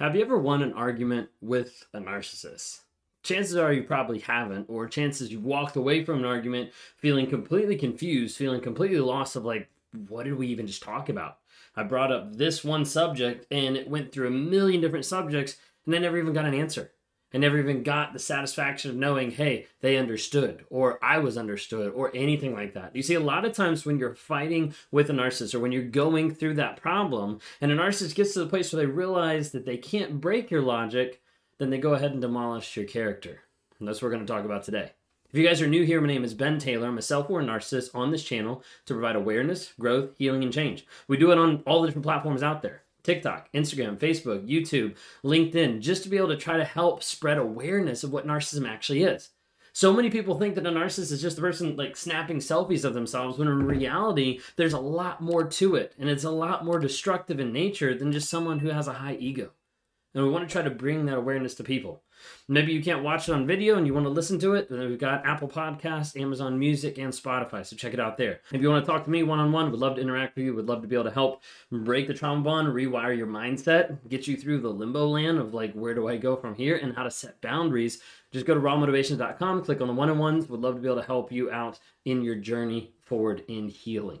Have you ever won an argument with a narcissist? Chances are you probably haven't, or chances you've walked away from an argument feeling completely confused, feeling completely lost of like, what did we even just talk about? I brought up this one subject and it went through a million different subjects and I never even got an answer. I never even got the satisfaction of knowing, hey, they understood, or I was understood, or anything like that. You see, a lot of times when you're fighting with a narcissist, or when you're going through that problem, and a narcissist gets to the place where they realize that they can't break your logic, then they go ahead and demolish your character. And that's what we're going to talk about today. If you guys are new here, my name is Ben Taylor. I'm a self aware narcissist on this channel to provide awareness, growth, healing, and change. We do it on all the different platforms out there. TikTok, Instagram, Facebook, YouTube, LinkedIn, just to be able to try to help spread awareness of what narcissism actually is. So many people think that a narcissist is just the person like snapping selfies of themselves, when in reality, there's a lot more to it, and it's a lot more destructive in nature than just someone who has a high ego. And we want to try to bring that awareness to people. Maybe you can't watch it on video and you want to listen to it, then we've got Apple Podcasts, Amazon Music, and Spotify. So check it out there. If you want to talk to me one on one, would love to interact with you, would love to be able to help break the trauma bond, rewire your mindset, get you through the limbo land of like, where do I go from here and how to set boundaries. Just go to rawmotivations.com, click on the one on ones. Would love to be able to help you out in your journey forward in healing.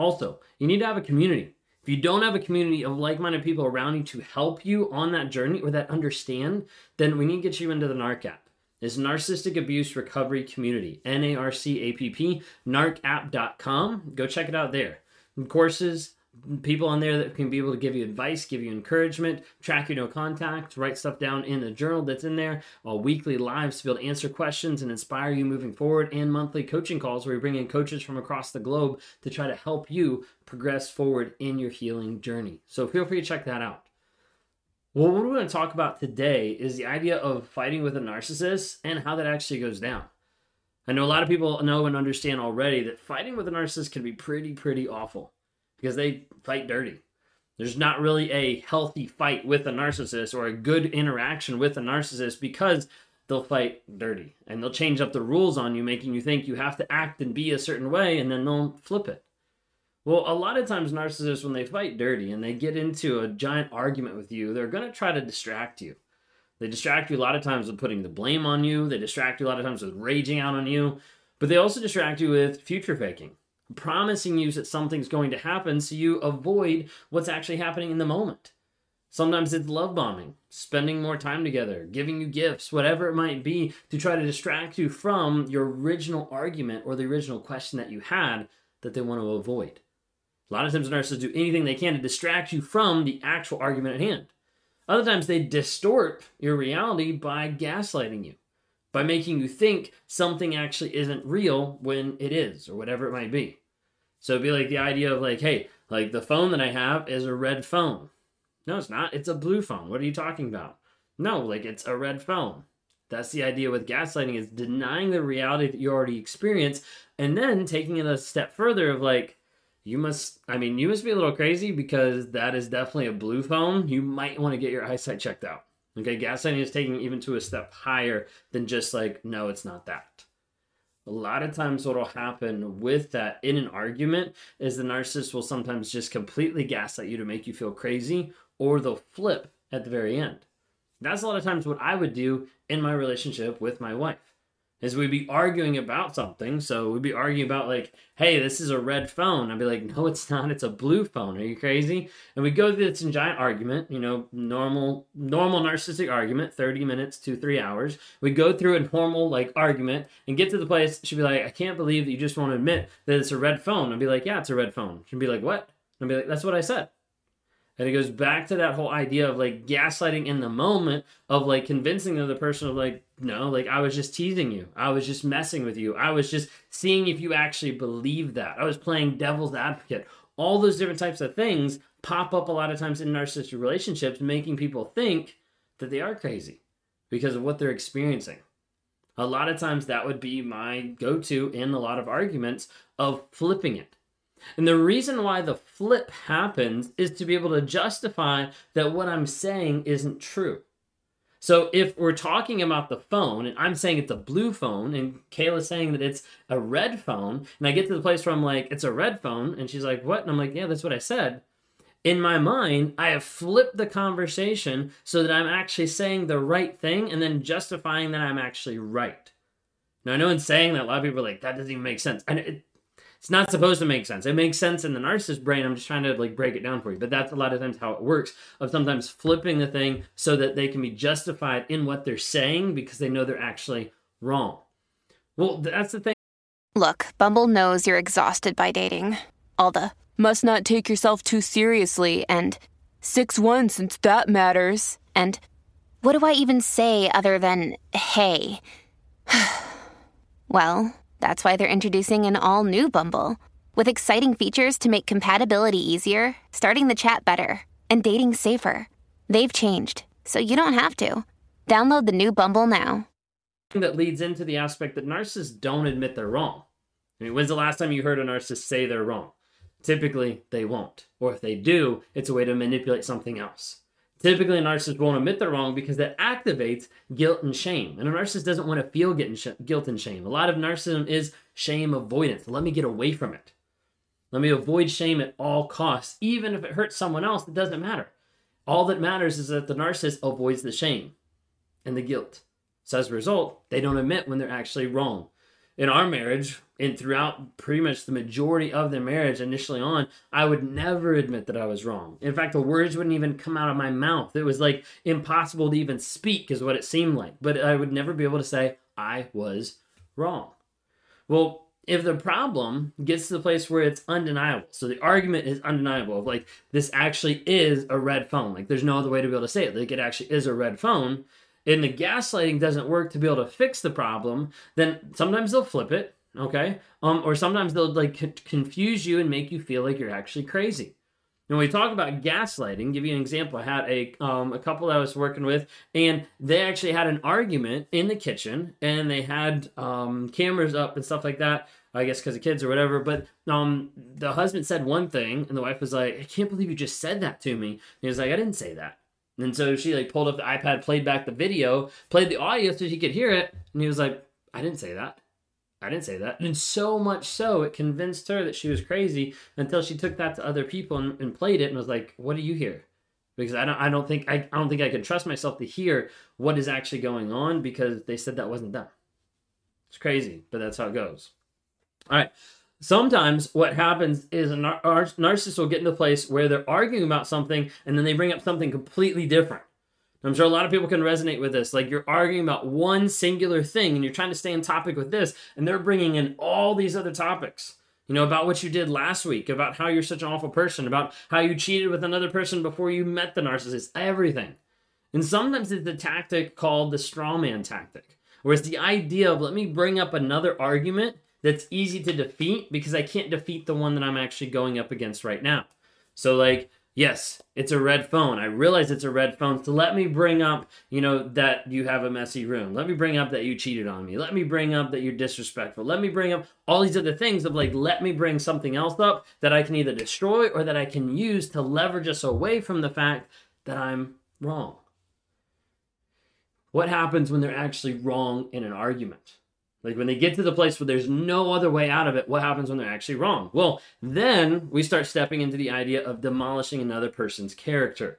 Also, you need to have a community. If you don't have a community of like minded people around you to help you on that journey or that understand, then we need to get you into the NARC app. It's Narcissistic Abuse Recovery Community, N A R C A P P, narcapp.com. Go check it out there. Courses, people on there that can be able to give you advice, give you encouragement, track your no contact, write stuff down in a journal that's in there, uh, weekly lives to be able to answer questions and inspire you moving forward, and monthly coaching calls where we bring in coaches from across the globe to try to help you progress forward in your healing journey. So feel free to check that out. Well, what we're going to talk about today is the idea of fighting with a narcissist and how that actually goes down. I know a lot of people know and understand already that fighting with a narcissist can be pretty, pretty awful because they fight dirty. There's not really a healthy fight with a narcissist or a good interaction with a narcissist because they'll fight dirty and they'll change up the rules on you, making you think you have to act and be a certain way, and then they'll flip it. Well, a lot of times, narcissists, when they fight dirty and they get into a giant argument with you, they're going to try to distract you. They distract you a lot of times with putting the blame on you, they distract you a lot of times with raging out on you, but they also distract you with future faking promising you that something's going to happen so you avoid what's actually happening in the moment. Sometimes it's love bombing, spending more time together, giving you gifts, whatever it might be, to try to distract you from your original argument or the original question that you had that they want to avoid. A lot of times narcissists do anything they can to distract you from the actual argument at hand. Other times they distort your reality by gaslighting you, by making you think something actually isn't real when it is, or whatever it might be. So it'd be like the idea of like, hey, like the phone that I have is a red phone. No, it's not. It's a blue phone. What are you talking about? No, like it's a red phone. That's the idea with gaslighting is denying the reality that you already experience and then taking it a step further of like, you must, I mean, you must be a little crazy because that is definitely a blue phone. You might want to get your eyesight checked out. Okay, gaslighting is taking even to a step higher than just like, no, it's not that a lot of times what will happen with that in an argument is the narcissist will sometimes just completely gaslight you to make you feel crazy or they'll flip at the very end. That's a lot of times what i would do in my relationship with my wife is we'd be arguing about something. So we'd be arguing about like, hey, this is a red phone. I'd be like, no, it's not. It's a blue phone. Are you crazy? And we go through this giant argument, you know, normal, normal narcissistic argument, 30 minutes to three hours. We go through a normal like argument and get to the place. She'd be like, I can't believe that you just won't admit that it's a red phone. I'd be like, yeah, it's a red phone. She'd be like, what? I'd be like, that's what I said. And it goes back to that whole idea of like gaslighting in the moment of like convincing the other person of like, no, like I was just teasing you. I was just messing with you. I was just seeing if you actually believe that. I was playing devil's advocate All those different types of things pop up a lot of times in narcissistic relationships, making people think that they are crazy because of what they're experiencing. A lot of times that would be my go to in a lot of arguments of flipping it. And the reason why the flip happens is to be able to justify that what I'm saying isn't true. So if we're talking about the phone and I'm saying it's a blue phone and Kayla's saying that it's a red phone, and I get to the place where I'm like, it's a red phone, and she's like, what? And I'm like, yeah, that's what I said. In my mind, I have flipped the conversation so that I'm actually saying the right thing and then justifying that I'm actually right. Now, I know in saying that, a lot of people are like, that doesn't even make sense. And it, it's not supposed to make sense. It makes sense in the narcissist brain. I'm just trying to like break it down for you. But that's a lot of times how it works of sometimes flipping the thing so that they can be justified in what they're saying because they know they're actually wrong. Well, that's the thing. Look, Bumble knows you're exhausted by dating. All the must not take yourself too seriously and 6 1 since that matters. And what do I even say other than hey? well, that's why they're introducing an all new Bumble with exciting features to make compatibility easier, starting the chat better, and dating safer. They've changed, so you don't have to. Download the new Bumble now. That leads into the aspect that narcissists don't admit they're wrong. I mean, when's the last time you heard a narcissist say they're wrong? Typically, they won't. Or if they do, it's a way to manipulate something else. Typically, a narcissist won't admit they're wrong because that activates guilt and shame. And a narcissist doesn't want to feel guilt and shame. A lot of narcissism is shame avoidance. Let me get away from it. Let me avoid shame at all costs. Even if it hurts someone else, it doesn't matter. All that matters is that the narcissist avoids the shame and the guilt. So as a result, they don't admit when they're actually wrong in our marriage and throughout pretty much the majority of the marriage initially on, I would never admit that I was wrong. In fact, the words wouldn't even come out of my mouth. It was like impossible to even speak, is what it seemed like. But I would never be able to say I was wrong. Well, if the problem gets to the place where it's undeniable, so the argument is undeniable of like this actually is a red phone, like there's no other way to be able to say it, like it actually is a red phone, and the gaslighting doesn't work to be able to fix the problem, then sometimes they'll flip it, okay? Um, or sometimes they'll like c- confuse you and make you feel like you're actually crazy. And when we talk about gaslighting, give you an example. I had a um, a couple that I was working with, and they actually had an argument in the kitchen, and they had um, cameras up and stuff like that. I guess because of kids or whatever. But um, the husband said one thing, and the wife was like, "I can't believe you just said that to me." And he was like, "I didn't say that." And so she like pulled up the iPad, played back the video, played the audio so she could hear it, and he was like, "I didn't say that. I didn't say that." And so much so, it convinced her that she was crazy until she took that to other people and, and played it and was like, "What do you hear?" Because I don't, I don't think, I, I don't think I could trust myself to hear what is actually going on because they said that wasn't them. It's crazy, but that's how it goes. All right. Sometimes what happens is a nar- narcissist will get into a place where they're arguing about something and then they bring up something completely different. I'm sure a lot of people can resonate with this. Like you're arguing about one singular thing and you're trying to stay on topic with this, and they're bringing in all these other topics. You know, about what you did last week, about how you're such an awful person, about how you cheated with another person before you met the narcissist, everything. And sometimes it's the tactic called the straw man tactic, where it's the idea of let me bring up another argument that's easy to defeat because I can't defeat the one that I'm actually going up against right now. So, like, yes, it's a red phone. I realize it's a red phone. So let me bring up, you know, that you have a messy room. Let me bring up that you cheated on me. Let me bring up that you're disrespectful. Let me bring up all these other things of like, let me bring something else up that I can either destroy or that I can use to leverage us away from the fact that I'm wrong. What happens when they're actually wrong in an argument? Like when they get to the place where there's no other way out of it, what happens when they're actually wrong? Well, then we start stepping into the idea of demolishing another person's character.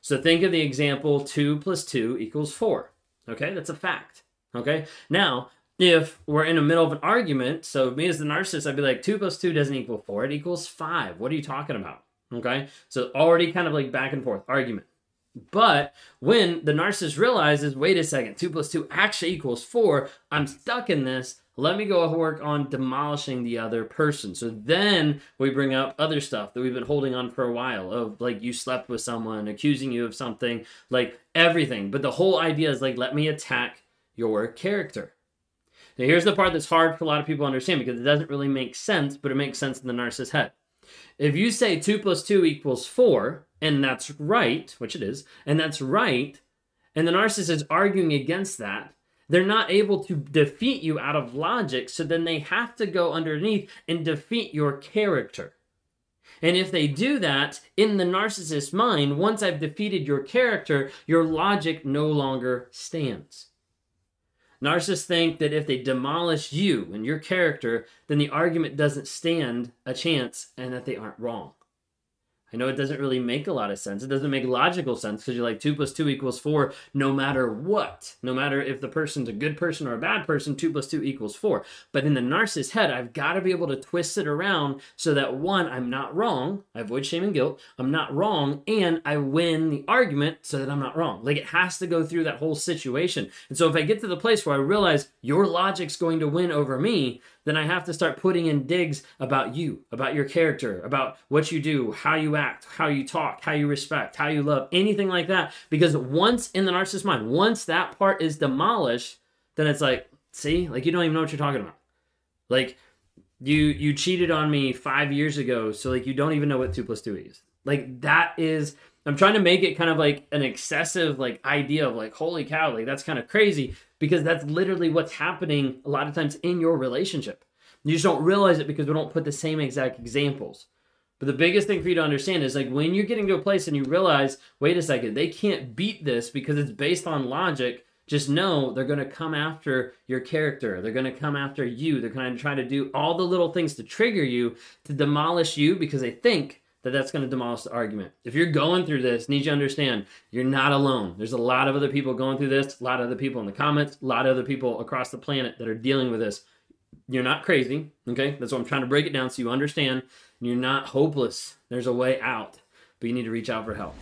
So think of the example 2 plus 2 equals 4. Okay, that's a fact. Okay, now if we're in the middle of an argument, so me as the narcissist, I'd be like, 2 plus 2 doesn't equal 4, it equals 5. What are you talking about? Okay, so already kind of like back and forth argument. But when the narcissist realizes, wait a second, 2 plus 2 actually equals 4, I'm stuck in this. Let me go work on demolishing the other person. So then we bring up other stuff that we've been holding on for a while of like you slept with someone, accusing you of something, like everything. But the whole idea is like, let me attack your character. Now, here's the part that's hard for a lot of people to understand because it doesn't really make sense, but it makes sense in the narcissist's head. If you say 2 plus 2 equals 4, and that's right, which it is, and that's right, and the narcissist is arguing against that, they're not able to defeat you out of logic, so then they have to go underneath and defeat your character. And if they do that, in the narcissist's mind, once I've defeated your character, your logic no longer stands. Narcissists think that if they demolish you and your character, then the argument doesn't stand a chance and that they aren't wrong. I know it doesn't really make a lot of sense. It doesn't make logical sense because you're like 2 plus 2 equals 4 no matter what. No matter if the person's a good person or a bad person, 2 plus 2 equals 4. But in the narcissist head, I've got to be able to twist it around so that one, I'm not wrong. I avoid shame and guilt. I'm not wrong. And I win the argument so that I'm not wrong. Like it has to go through that whole situation. And so if I get to the place where I realize your logic's going to win over me, then I have to start putting in digs about you, about your character, about what you do, how you act, how you talk, how you respect, how you love, anything like that. Because once in the narcissist mind, once that part is demolished, then it's like, see, like you don't even know what you're talking about. Like you you cheated on me five years ago, so like you don't even know what two plus two is. Like that is I'm trying to make it kind of like an excessive like idea of like holy cow, like that's kind of crazy because that's literally what's happening a lot of times in your relationship. You just don't realize it because we don't put the same exact examples. But the biggest thing for you to understand is like when you're getting to a place and you realize, wait a second, they can't beat this because it's based on logic. Just know they're going to come after your character. They're going to come after you. They're going to try to do all the little things to trigger you, to demolish you because they think that that's going to demolish the argument. If you're going through this, need you understand you're not alone. There's a lot of other people going through this, a lot of other people in the comments, a lot of other people across the planet that are dealing with this. You're not crazy, okay? That's what I'm trying to break it down so you understand. You're not hopeless. There's a way out, but you need to reach out for help.